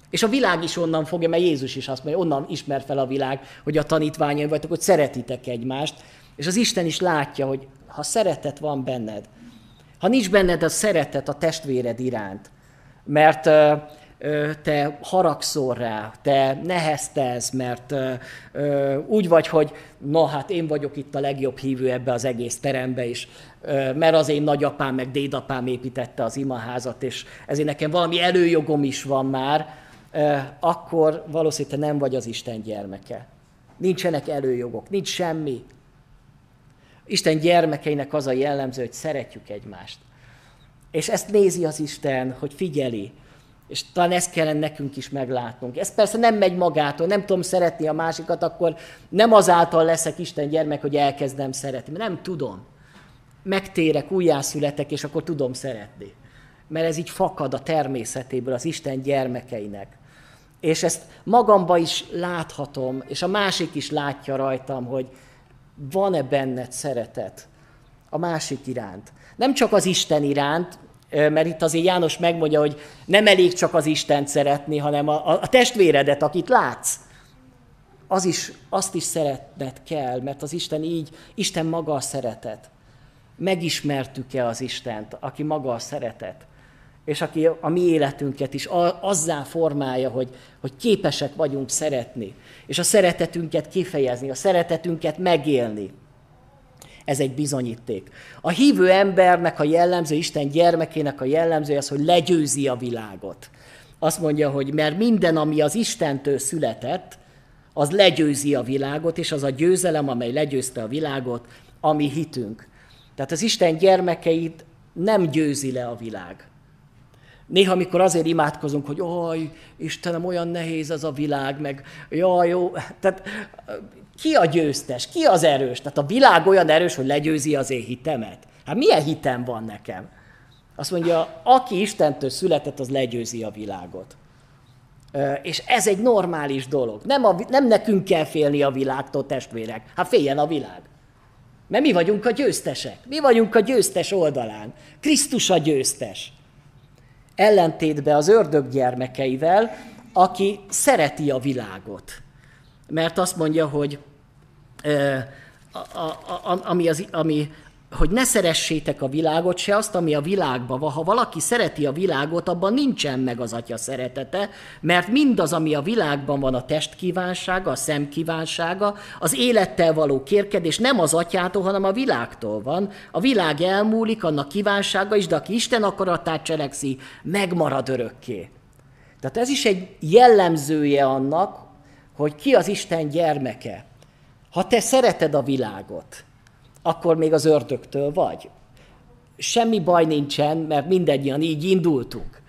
és a világ is onnan fogja, mert Jézus is azt mondja, onnan ismer fel a világ, hogy a tanítványai vagytok, hogy szeretitek egymást. És az Isten is látja, hogy ha szeretet van benned, ha nincs benned a szeretet a testvéred iránt, mert te haragszol rá, te neheztelsz, mert úgy vagy, hogy na hát én vagyok itt a legjobb hívő ebbe az egész terembe is, mert az én nagyapám meg dédapám építette az imaházat, és ezért nekem valami előjogom is van már, akkor valószínűleg nem vagy az Isten gyermeke. Nincsenek előjogok, nincs semmi. Isten gyermekeinek az a jellemző, hogy szeretjük egymást. És ezt nézi az Isten, hogy figyeli, és talán ezt kellene nekünk is meglátnunk. Ez persze nem megy magától, nem tudom szeretni a másikat, akkor nem azáltal leszek Isten gyermek, hogy elkezdem szeretni, nem tudom. Megtérek, újjászületek, és akkor tudom szeretni. Mert ez így fakad a természetéből az Isten gyermekeinek. És ezt magamba is láthatom, és a másik is látja rajtam, hogy van-e benned szeretet a másik iránt. Nem csak az Isten iránt, mert itt azért János megmondja, hogy nem elég csak az Istent szeretni, hanem a, a testvéredet, akit látsz, az is, azt is szeretned kell, mert az Isten így, Isten maga a szeretet. Megismertük-e az Istent, aki maga a szeretet? És aki a mi életünket is azzá formálja, hogy, hogy képesek vagyunk szeretni, és a szeretetünket kifejezni, a szeretetünket megélni. Ez egy bizonyíték. A hívő embernek a jellemző, Isten gyermekének a jellemző az, hogy legyőzi a világot. Azt mondja, hogy mert minden, ami az Istentől született, az legyőzi a világot, és az a győzelem, amely legyőzte a világot, ami hitünk. Tehát az Isten gyermekeit nem győzi le a világ. Néha, amikor azért imádkozunk, hogy oj, Istenem, olyan nehéz ez a világ, meg jaj, jó, tehát ki a győztes, ki az erős? Tehát a világ olyan erős, hogy legyőzi az én hitemet. Hát milyen hitem van nekem? Azt mondja, aki Istentől született, az legyőzi a világot. És ez egy normális dolog. Nem, a, nem nekünk kell félni a világtól, testvérek. Hát féljen a világ. Mert mi vagyunk a győztesek. Mi vagyunk a győztes oldalán. Krisztus a győztes. Ellentétben az ördög gyermekeivel, aki szereti a világot. Mert azt mondja, hogy a, ami, az, ami, hogy ne szeressétek a világot, se azt, ami a világban van. Ha valaki szereti a világot, abban nincsen meg az atya szeretete, mert mindaz, ami a világban van, a test kívánsága, a szem kívánsága, az élettel való kérkedés nem az atyától, hanem a világtól van. A világ elmúlik, annak kívánsága is, de aki Isten akaratát cselekszi, megmarad örökké. Tehát ez is egy jellemzője annak, hogy ki az Isten gyermeke. Ha te szereted a világot, akkor még az ördögtől vagy. Semmi baj nincsen, mert mindannyian így indultunk.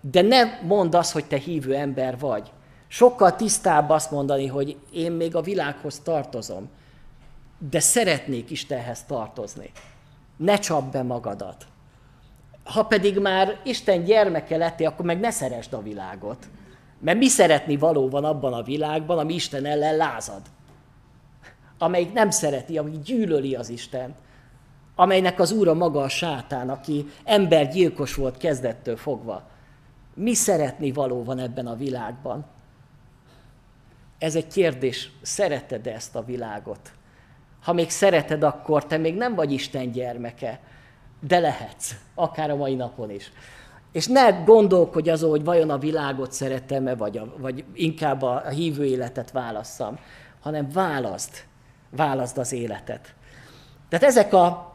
De ne mondd azt, hogy te hívő ember vagy. Sokkal tisztább azt mondani, hogy én még a világhoz tartozom, de szeretnék Istenhez tartozni. Ne csap be magadat. Ha pedig már Isten gyermeke lettél, akkor meg ne szeresd a világot. Mert mi szeretni való van abban a világban, ami Isten ellen lázad amelyik nem szereti, ami gyűlöli az Isten, amelynek az úra maga a sátán, aki embergyilkos volt kezdettől fogva. Mi szeretni való van ebben a világban? Ez egy kérdés, szereted ezt a világot? Ha még szereted, akkor te még nem vagy Isten gyermeke, de lehetsz, akár a mai napon is. És ne gondolkodj azon, hogy vajon a világot szeretem-e, vagy, a, vagy inkább a, a hívő életet válasszam, hanem válaszd, válaszd az életet. Tehát ezek a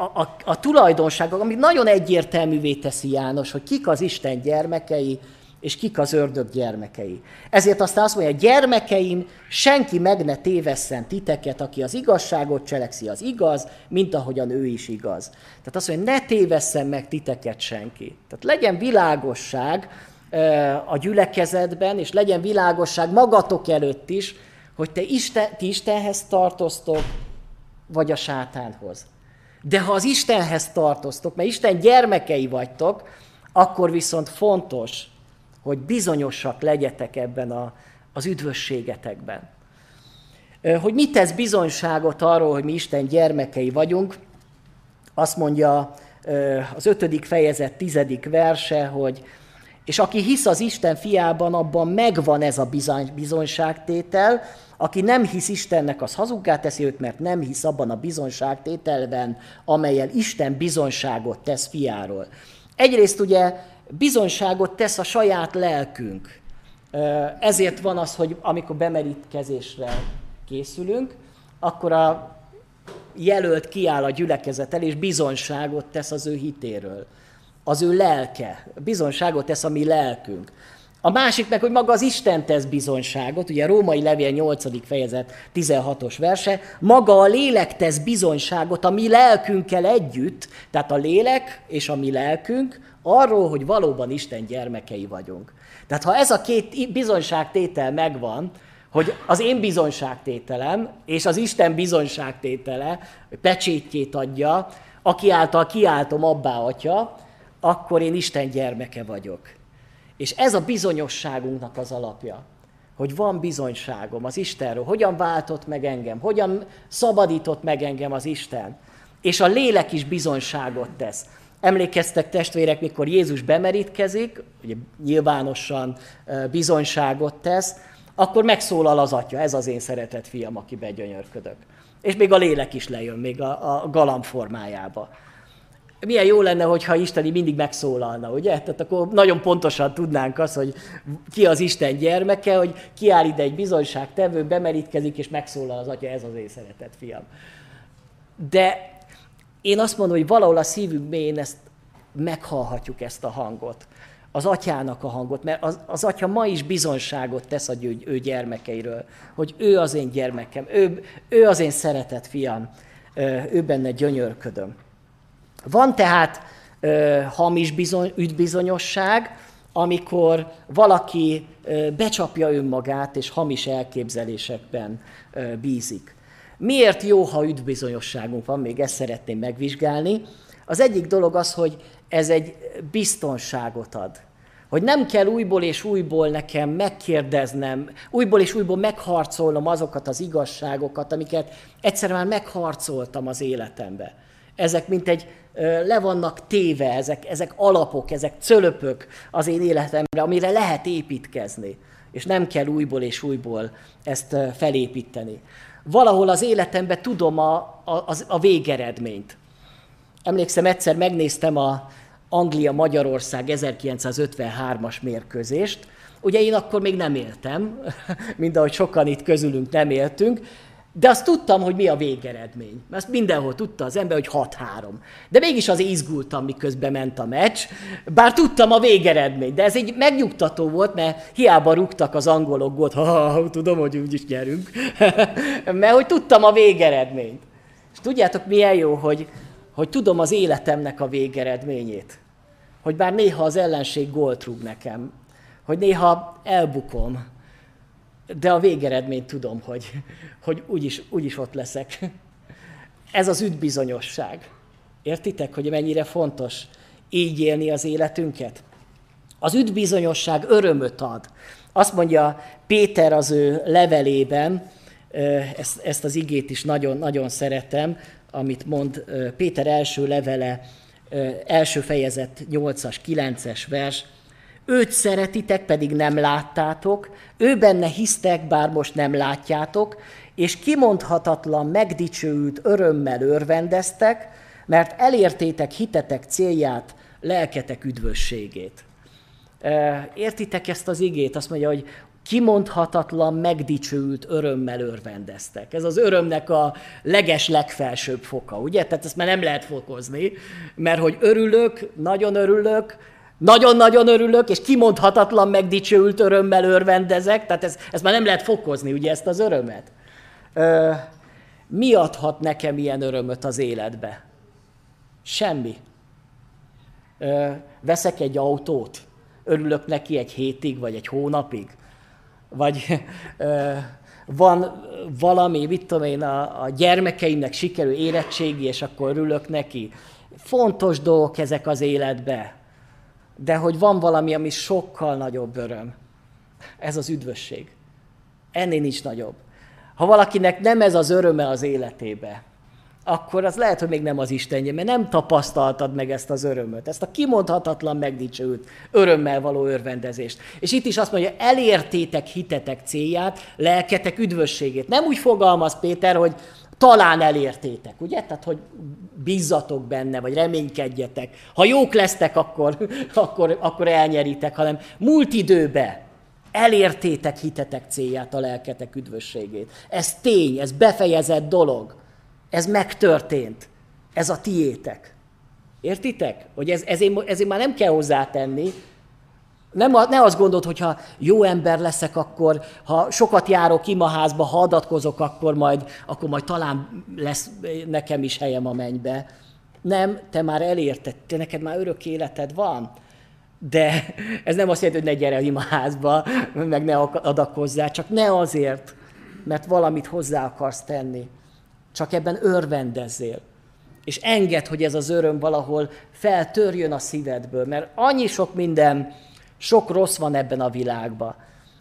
a, a, a tulajdonságok, amit nagyon egyértelművé teszi János, hogy kik az Isten gyermekei, és kik az ördög gyermekei. Ezért aztán azt mondja, gyermekeim, senki meg ne tévesszen titeket, aki az igazságot cselekszi, az igaz, mint ahogyan ő is igaz. Tehát azt mondja, ne tévesszen meg titeket senki. Tehát legyen világosság a gyülekezetben, és legyen világosság magatok előtt is, hogy te Isten, ti Istenhez tartoztok, vagy a sátánhoz. De ha az Istenhez tartoztok, mert Isten gyermekei vagytok, akkor viszont fontos, hogy bizonyosak legyetek ebben a, az üdvösségetekben. Hogy mit tesz bizonyságot arról, hogy mi Isten gyermekei vagyunk, azt mondja az ötödik fejezet tizedik verse, hogy és aki hisz az Isten fiában, abban megvan ez a bizony, bizonyságtétel, aki nem hisz Istennek, az hazuggá teszi őt, mert nem hisz abban a bizonyságtételben, amelyel Isten bizonyságot tesz fiáról. Egyrészt ugye bizonyságot tesz a saját lelkünk. Ezért van az, hogy amikor bemerítkezésre készülünk, akkor a jelölt kiáll a gyülekezet el, és bizonyságot tesz az ő hitéről. Az ő lelke. Bizonyságot tesz a mi lelkünk. A másik meg, hogy maga az Isten tesz bizonyságot, ugye a Római Levél 8. fejezet 16-os verse, maga a lélek tesz bizonyságot a mi lelkünkkel együtt, tehát a lélek és a mi lelkünk arról, hogy valóban Isten gyermekei vagyunk. Tehát ha ez a két bizonyságtétel megvan, hogy az én bizonyságtételem és az Isten bizonyságtétele pecsétjét adja, aki által kiáltom abbá atya, akkor én Isten gyermeke vagyok. És ez a bizonyosságunknak az alapja, hogy van bizonyságom az Istenről, hogyan váltott meg engem, hogyan szabadított meg engem az Isten. És a lélek is bizonyságot tesz. Emlékeztek testvérek, mikor Jézus bemerítkezik, ugye nyilvánosan bizonyságot tesz, akkor megszólal az atya, ez az én szeretett fiam, aki begyönyörködök. És még a lélek is lejön, még a, a galamb formájába milyen jó lenne, hogyha Isteni mindig megszólalna, ugye? Tehát akkor nagyon pontosan tudnánk azt, hogy ki az Isten gyermeke, hogy kiáll ide egy bizonyságtevő, bemerítkezik, és megszólal az atya, ez az én szeretett fiam. De én azt mondom, hogy valahol a szívünk mélyén ezt meghallhatjuk ezt a hangot. Az atyának a hangot, mert az, az atya ma is bizonyságot tesz a ő, ő gyermekeiről, hogy ő az én gyermekem, ő, ő az én szeretett fiam, ő benne gyönyörködöm. Van tehát ö, hamis bizony, üdbizonyosság, amikor valaki ö, becsapja önmagát és hamis elképzelésekben ö, bízik. Miért jó, ha üdbizonyosságunk van? Még ezt szeretném megvizsgálni. Az egyik dolog az, hogy ez egy biztonságot ad. Hogy nem kell újból és újból nekem megkérdeznem, újból és újból megharcolnom azokat az igazságokat, amiket egyszer már megharcoltam az életembe. Ezek mint egy le vannak téve, ezek, ezek alapok, ezek cölöpök az én életemre, amire lehet építkezni. És nem kell újból és újból ezt felépíteni. Valahol az életemben tudom a, a, a végeredményt. Emlékszem, egyszer megnéztem a Anglia-Magyarország 1953-as mérkőzést. Ugye én akkor még nem éltem, mint ahogy sokan itt közülünk nem éltünk, de azt tudtam, hogy mi a végeredmény. Mert azt mindenhol tudta az ember, hogy 6-3. De mégis az izgultam, miközben ment a meccs, bár tudtam a végeredményt. De ez egy megnyugtató volt, mert hiába rúgtak az angolok gólt, ha, ha tudom, hogy úgyis nyerünk. mert hogy tudtam a végeredményt. És tudjátok, milyen jó, hogy, hogy tudom az életemnek a végeredményét. Hogy bár néha az ellenség gólt rúg nekem, hogy néha elbukom, de a végeredményt tudom, hogy, hogy úgyis, úgyis ott leszek. Ez az üdbizonyosság. Értitek, hogy mennyire fontos így élni az életünket? Az üdbizonyosság örömöt ad. Azt mondja Péter az ő levelében, ezt, ezt az igét is nagyon, nagyon szeretem, amit mond Péter első levele, első fejezet 8-as, 9-es vers, Őt szeretitek, pedig nem láttátok, ő benne hisztek, bár most nem látjátok, és kimondhatatlan, megdicsőült örömmel örvendeztek, mert elértétek hitetek célját, lelketek üdvösségét. Értitek ezt az igét? Azt mondja, hogy kimondhatatlan, megdicsőült örömmel örvendeztek. Ez az örömnek a leges legfelsőbb foka, ugye? Tehát ezt már nem lehet fokozni, mert hogy örülök, nagyon örülök, nagyon-nagyon örülök, és kimondhatatlan, megdicsőült örömmel örvendezek, tehát ez, ezt már nem lehet fokozni, ugye, ezt az örömet. Ö, mi adhat nekem ilyen örömöt az életbe? Semmi. Ö, veszek egy autót, örülök neki egy hétig, vagy egy hónapig, vagy ö, van valami, mit tudom én, a, a gyermekeimnek sikerül érettségi, és akkor örülök neki. Fontos dolgok ezek az életbe, de hogy van valami, ami sokkal nagyobb öröm. Ez az üdvösség. Ennél nincs nagyobb. Ha valakinek nem ez az öröme az életébe, akkor az lehet, hogy még nem az Istenje, mert nem tapasztaltad meg ezt az örömöt, ezt a kimondhatatlan megdicsőült örömmel való örvendezést. És itt is azt mondja, elértétek hitetek célját, lelketek üdvösségét. Nem úgy fogalmaz Péter, hogy talán elértétek, ugye? Tehát, hogy bízzatok benne, vagy reménykedjetek. Ha jók lesztek, akkor, akkor, akkor elnyeritek, hanem múlt időbe elértétek hitetek célját, a lelketek üdvösségét. Ez tény, ez befejezett dolog. Ez megtörtént. Ez a tiétek. Értitek? Hogy ez, ezért, ezért már nem kell hozzátenni, nem, ne azt gondold, hogy ha jó ember leszek, akkor ha sokat járok imaházba, ha adatkozok, akkor majd, akkor majd talán lesz nekem is helyem a mennybe. Nem, te már elérted, te neked már örök életed van. De ez nem azt jelenti, hogy ne gyere imaházba, meg ne adakozzál, csak ne azért, mert valamit hozzá akarsz tenni. Csak ebben örvendezzél. És enged, hogy ez az öröm valahol feltörjön a szívedből, mert annyi sok minden, sok rossz van ebben a világban.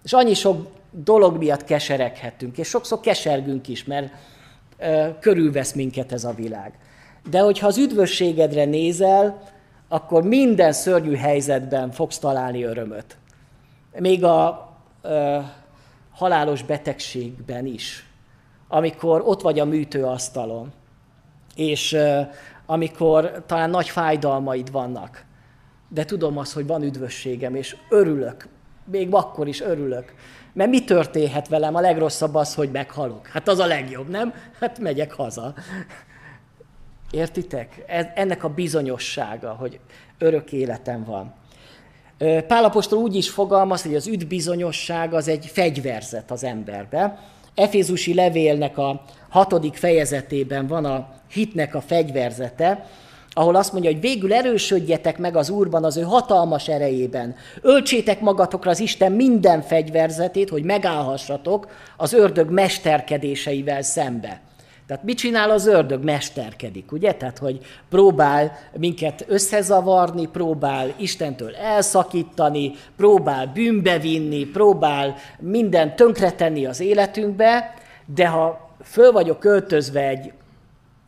És annyi sok dolog miatt kesereghetünk, és sokszor kesergünk is, mert ö, körülvesz minket ez a világ. De hogyha az üdvösségedre nézel, akkor minden szörnyű helyzetben fogsz találni örömöt. Még a ö, halálos betegségben is, amikor ott vagy a műtőasztalon, és ö, amikor talán nagy fájdalmaid vannak, de tudom azt, hogy van üdvösségem, és örülök. Még akkor is örülök. Mert mi történhet velem? A legrosszabb az, hogy meghalok. Hát az a legjobb, nem? Hát megyek haza. Értitek? Ez, ennek a bizonyossága, hogy örök életem van. Pálapostól úgy is fogalmaz, hogy az üdbizonyosság az egy fegyverzet az emberbe. Efézusi levélnek a hatodik fejezetében van a hitnek a fegyverzete, ahol azt mondja, hogy végül erősödjetek meg az Úrban az ő hatalmas erejében. Öltsétek magatokra az Isten minden fegyverzetét, hogy megállhassatok az ördög mesterkedéseivel szembe. Tehát mit csinál az ördög? Mesterkedik, ugye? Tehát, hogy próbál minket összezavarni, próbál Istentől elszakítani, próbál bűnbe vinni, próbál minden tönkretenni az életünkbe, de ha föl vagyok költözve egy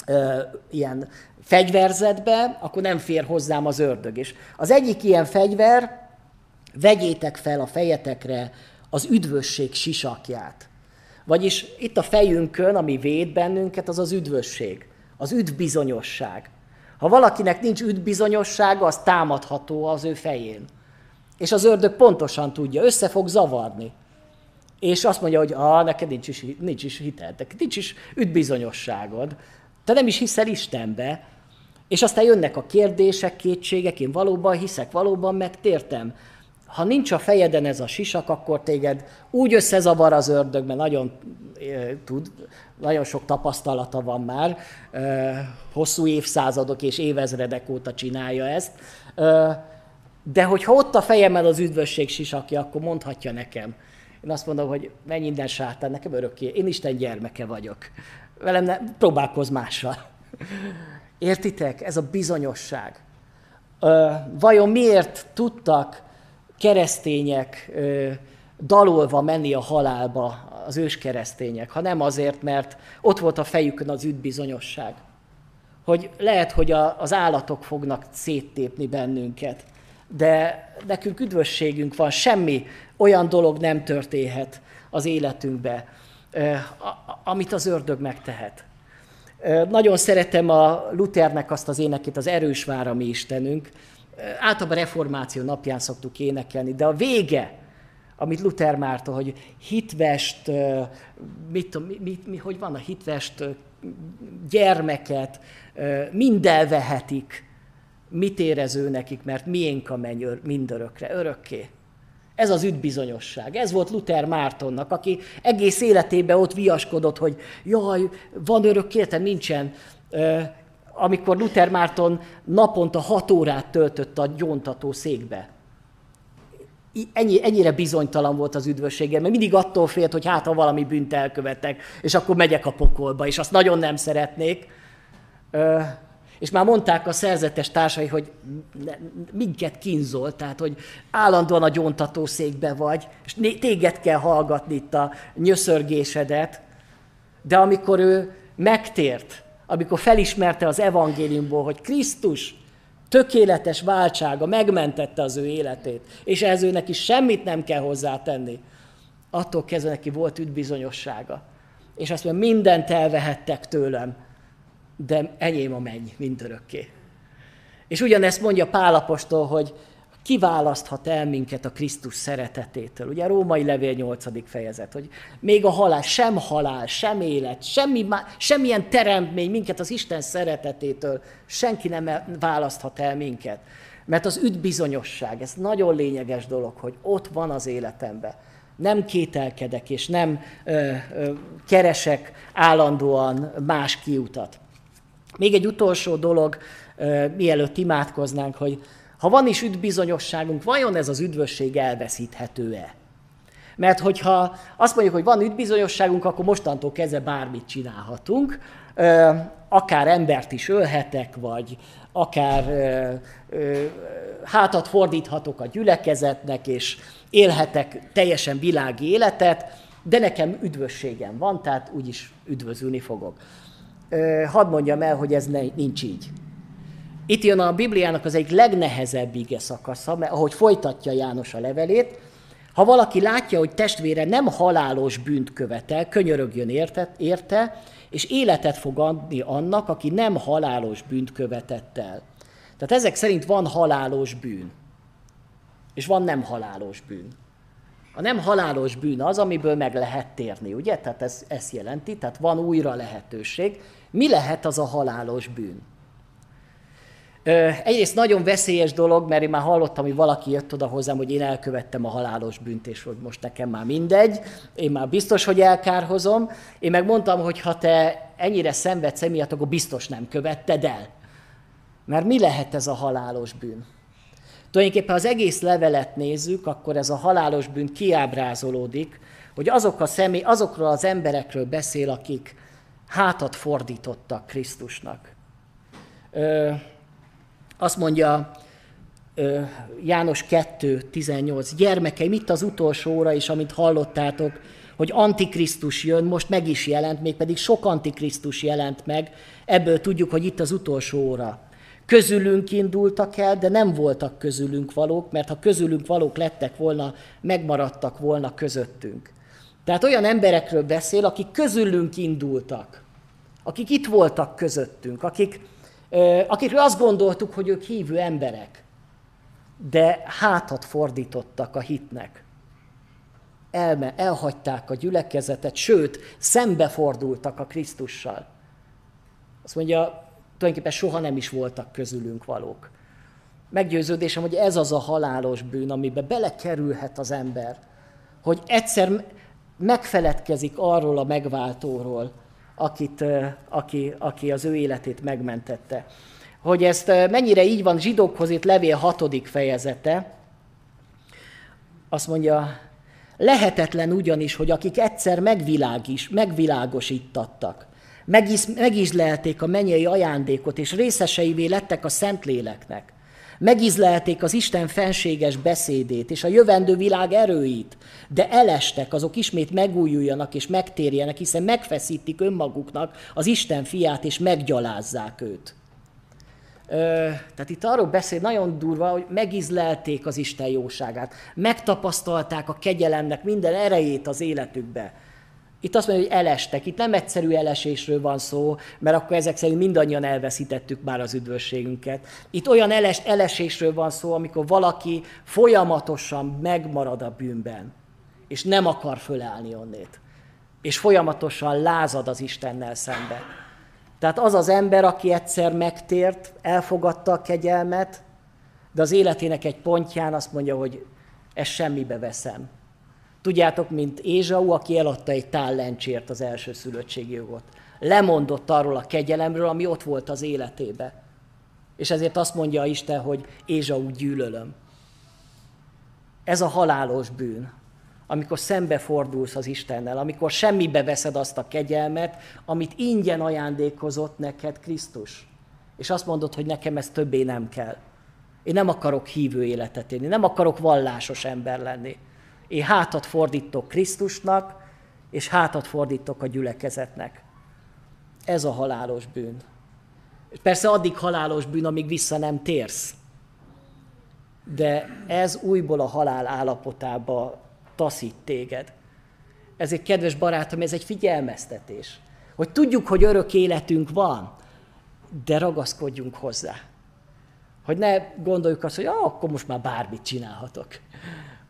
ö, ilyen fegyverzetbe, akkor nem fér hozzám az ördög. És az egyik ilyen fegyver, vegyétek fel a fejetekre az üdvösség sisakját. Vagyis itt a fejünkön, ami véd bennünket, az az üdvösség, az üdvbizonyosság. Ha valakinek nincs üdvbizonyossága, az támadható az ő fején. És az ördög pontosan tudja, össze fog zavarni. És azt mondja, hogy ah, neked nincs is, nincs is hited, nincs is üdvbizonyosságod. Te nem is hiszel Istenbe, és aztán jönnek a kérdések, kétségek, én valóban hiszek, valóban megtértem. Ha nincs a fejeden ez a sisak, akkor téged úgy összezavar az ördög, mert nagyon e, tud, nagyon sok tapasztalata van már, e, hosszú évszázadok és évezredek óta csinálja ezt. E, de hogyha ott a fejemmel az üdvösség sisakja, akkor mondhatja nekem. Én azt mondom, hogy menj innen sátán, nekem örökké, én Isten gyermeke vagyok. Velem ne, próbálkozz mással. Értitek? Ez a bizonyosság. Vajon miért tudtak keresztények dalolva menni a halálba az őskeresztények, ha nem azért, mert ott volt a fejükön az üdbizonyosság. Hogy lehet, hogy a, az állatok fognak széttépni bennünket, de nekünk üdvösségünk van, semmi olyan dolog nem történhet az életünkbe, amit az ördög megtehet. Nagyon szeretem a Luthernek azt az énekét, az erős vár a mi Istenünk. Általában reformáció napján szoktuk énekelni, de a vége, amit Luther Mártól, hogy hitvest, mit, mit, mi, hogy van a hitvest gyermeket, mind elvehetik, mit érező nekik, mert miénk a menny mindörökre, örökké. Ez az üdbizonyosság. Ez volt Luther Mártonnak, aki egész életében ott viaskodott, hogy jaj, van örök életem, nincsen. Amikor Luther Márton naponta hat órát töltött a gyóntató székbe. Ennyi, ennyire bizonytalan volt az üdvössége, mert mindig attól félt, hogy hát ha valami bűnt elkövetek, és akkor megyek a pokolba, és azt nagyon nem szeretnék. És már mondták a szerzetes társai, hogy minket kínzol, tehát hogy állandóan a gyóntató székbe vagy, és téged kell hallgatni itt a nyöszörgésedet. De amikor ő megtért, amikor felismerte az evangéliumból, hogy Krisztus tökéletes váltsága megmentette az ő életét, és ehhez ő neki semmit nem kell hozzátenni, attól kezdve neki volt üdbizonyossága. És azt mondja, mindent elvehettek tőlem, de enyém a menny mindörökké. És ugyanezt mondja Pálapostól, hogy kiválaszthat el minket a Krisztus szeretetétől. Ugye a római levél 8. fejezet, hogy még a halál, sem halál, sem élet, semmi, semmilyen teremtmény minket az Isten szeretetétől senki nem választhat el minket. Mert az üdbizonyosság, ez nagyon lényeges dolog, hogy ott van az életemben. Nem kételkedek, és nem ö, ö, keresek állandóan más kiutat. Még egy utolsó dolog, mielőtt imádkoznánk, hogy ha van is üdbizonyosságunk, vajon ez az üdvösség elveszíthető-e? Mert hogyha azt mondjuk, hogy van üdbizonyosságunk, akkor mostantól kezdve bármit csinálhatunk, akár embert is ölhetek, vagy akár hátat fordíthatok a gyülekezetnek, és élhetek teljesen világi életet, de nekem üdvösségem van, tehát úgyis üdvözülni fogok hadd mondjam el, hogy ez ne, nincs így. Itt jön a Bibliának az egyik legnehezebb ige szakasza, mert ahogy folytatja János a levelét, ha valaki látja, hogy testvére nem halálos bűnt követel, könyörögjön érte, érte, és életet fog adni annak, aki nem halálos bűnt követett el. Tehát ezek szerint van halálos bűn, és van nem halálos bűn. A nem halálos bűn az, amiből meg lehet térni, ugye? Tehát ez, ez jelenti, tehát van újra lehetőség. Mi lehet az a halálos bűn? Egyrészt nagyon veszélyes dolog, mert én már hallottam, hogy valaki jött oda hozzám, hogy én elkövettem a halálos bűnt, és hogy most nekem már mindegy, én már biztos, hogy elkárhozom. Én meg mondtam, hogy ha te ennyire szenvedsz emiatt, akkor biztos nem követted el. Mert mi lehet ez a halálos bűn? Tulajdonképpen az egész levelet nézzük, akkor ez a halálos bűn kiábrázolódik, hogy azok a személy, azokról az emberekről beszél, akik hátat fordítottak Krisztusnak. Ö, azt mondja ö, János 2.18, gyermekeim, itt az utolsó óra is, amit hallottátok, hogy antikrisztus jön, most meg is jelent, mégpedig sok antikrisztus jelent meg, ebből tudjuk, hogy itt az utolsó óra. Közülünk indultak el, de nem voltak közülünk valók, mert ha közülünk valók lettek volna, megmaradtak volna közöttünk. Tehát olyan emberekről beszél, akik közülünk indultak, akik itt voltak közöttünk, akik, akikről azt gondoltuk, hogy ők hívő emberek, de hátat fordítottak a hitnek. Elme, elhagyták a gyülekezetet, sőt, szembefordultak a Krisztussal. Azt mondja, tulajdonképpen soha nem is voltak közülünk valók. Meggyőződésem, hogy ez az a halálos bűn, amiben belekerülhet az ember, hogy egyszer megfeledkezik arról a megváltóról, akit, aki, aki az ő életét megmentette. Hogy ezt mennyire így van, zsidókhoz itt levél hatodik fejezete, azt mondja, lehetetlen ugyanis, hogy akik egyszer megvilágis, megvilágosítattak, megis, megizlelték a mennyei ajándékot, és részeseivé lettek a Szentléleknek. Megizlelték az Isten fenséges beszédét és a jövendő világ erőit, de elestek, azok ismét megújuljanak és megtérjenek, hiszen megfeszítik önmaguknak az Isten fiát és meggyalázzák őt. Ö, tehát itt arról beszél nagyon durva, hogy megizlelték az Isten jóságát, megtapasztalták a kegyelemnek minden erejét az életükbe. Itt azt mondja, hogy elestek. Itt nem egyszerű elesésről van szó, mert akkor ezek szerint mindannyian elveszítettük már az üdvösségünket. Itt olyan eles, elesésről van szó, amikor valaki folyamatosan megmarad a bűnben. és nem akar fölállni onnét. És folyamatosan lázad az Istennel szembe. Tehát az az ember, aki egyszer megtért, elfogadta a kegyelmet, de az életének egy pontján azt mondja, hogy ezt semmibe veszem. Tudjátok, mint Ézsau, aki eladta egy tál lencsért az első szülöttségi jogot. Lemondott arról a kegyelemről, ami ott volt az életébe. És ezért azt mondja Isten, hogy Ézsau gyűlölöm. Ez a halálos bűn, amikor szembefordulsz az Istennel, amikor semmibe veszed azt a kegyelmet, amit ingyen ajándékozott neked Krisztus. És azt mondod, hogy nekem ez többé nem kell. Én nem akarok hívő életet élni, nem akarok vallásos ember lenni. Én hátat fordítok Krisztusnak, és hátat fordítok a gyülekezetnek. Ez a halálos bűn. Persze addig halálos bűn, amíg vissza nem térsz. De ez újból a halál állapotába taszít téged. Ezért, kedves barátom, ez egy figyelmeztetés. Hogy tudjuk, hogy örök életünk van, de ragaszkodjunk hozzá. Hogy ne gondoljuk azt, hogy ah, akkor most már bármit csinálhatok.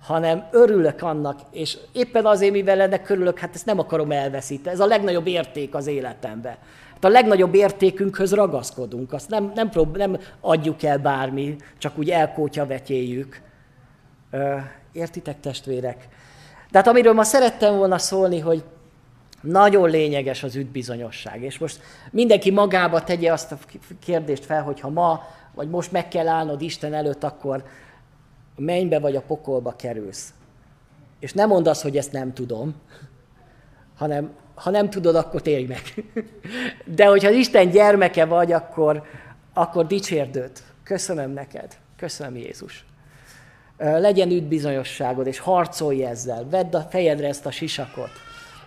Hanem örülök annak, és éppen azért, mivel ennek körülök, hát ezt nem akarom elveszíteni. Ez a legnagyobb érték az életemben. Hát a legnagyobb értékünkhöz ragaszkodunk, azt nem, nem, prób- nem adjuk el bármi, csak úgy elkótya vetyéljük. Értitek, testvérek? Tehát amiről ma szerettem volna szólni, hogy nagyon lényeges az üdbizonyosság. És most mindenki magába tegye azt a kérdést fel, hogy ha ma, vagy most meg kell állnod Isten előtt, akkor mennybe vagy a pokolba kerülsz. És nem mondd azt, hogy ezt nem tudom, hanem ha nem tudod, akkor térj meg. De hogyha Isten gyermeke vagy, akkor, akkor dicsérd őt. Köszönöm neked. Köszönöm Jézus legyen üdbizonyosságod, és harcolj ezzel, vedd a fejedre ezt a sisakot,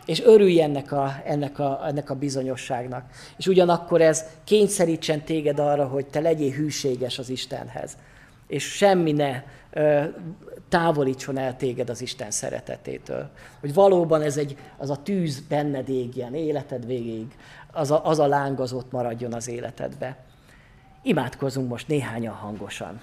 és örülj ennek a, ennek, a, ennek a bizonyosságnak. És ugyanakkor ez kényszerítsen téged arra, hogy te legyél hűséges az Istenhez. És semmi ne távolítson el téged az Isten szeretetétől. Hogy valóban ez egy, az a tűz benned égjen, életed végéig, az a, az a láng az ott maradjon az életedbe. Imádkozunk most néhányan hangosan.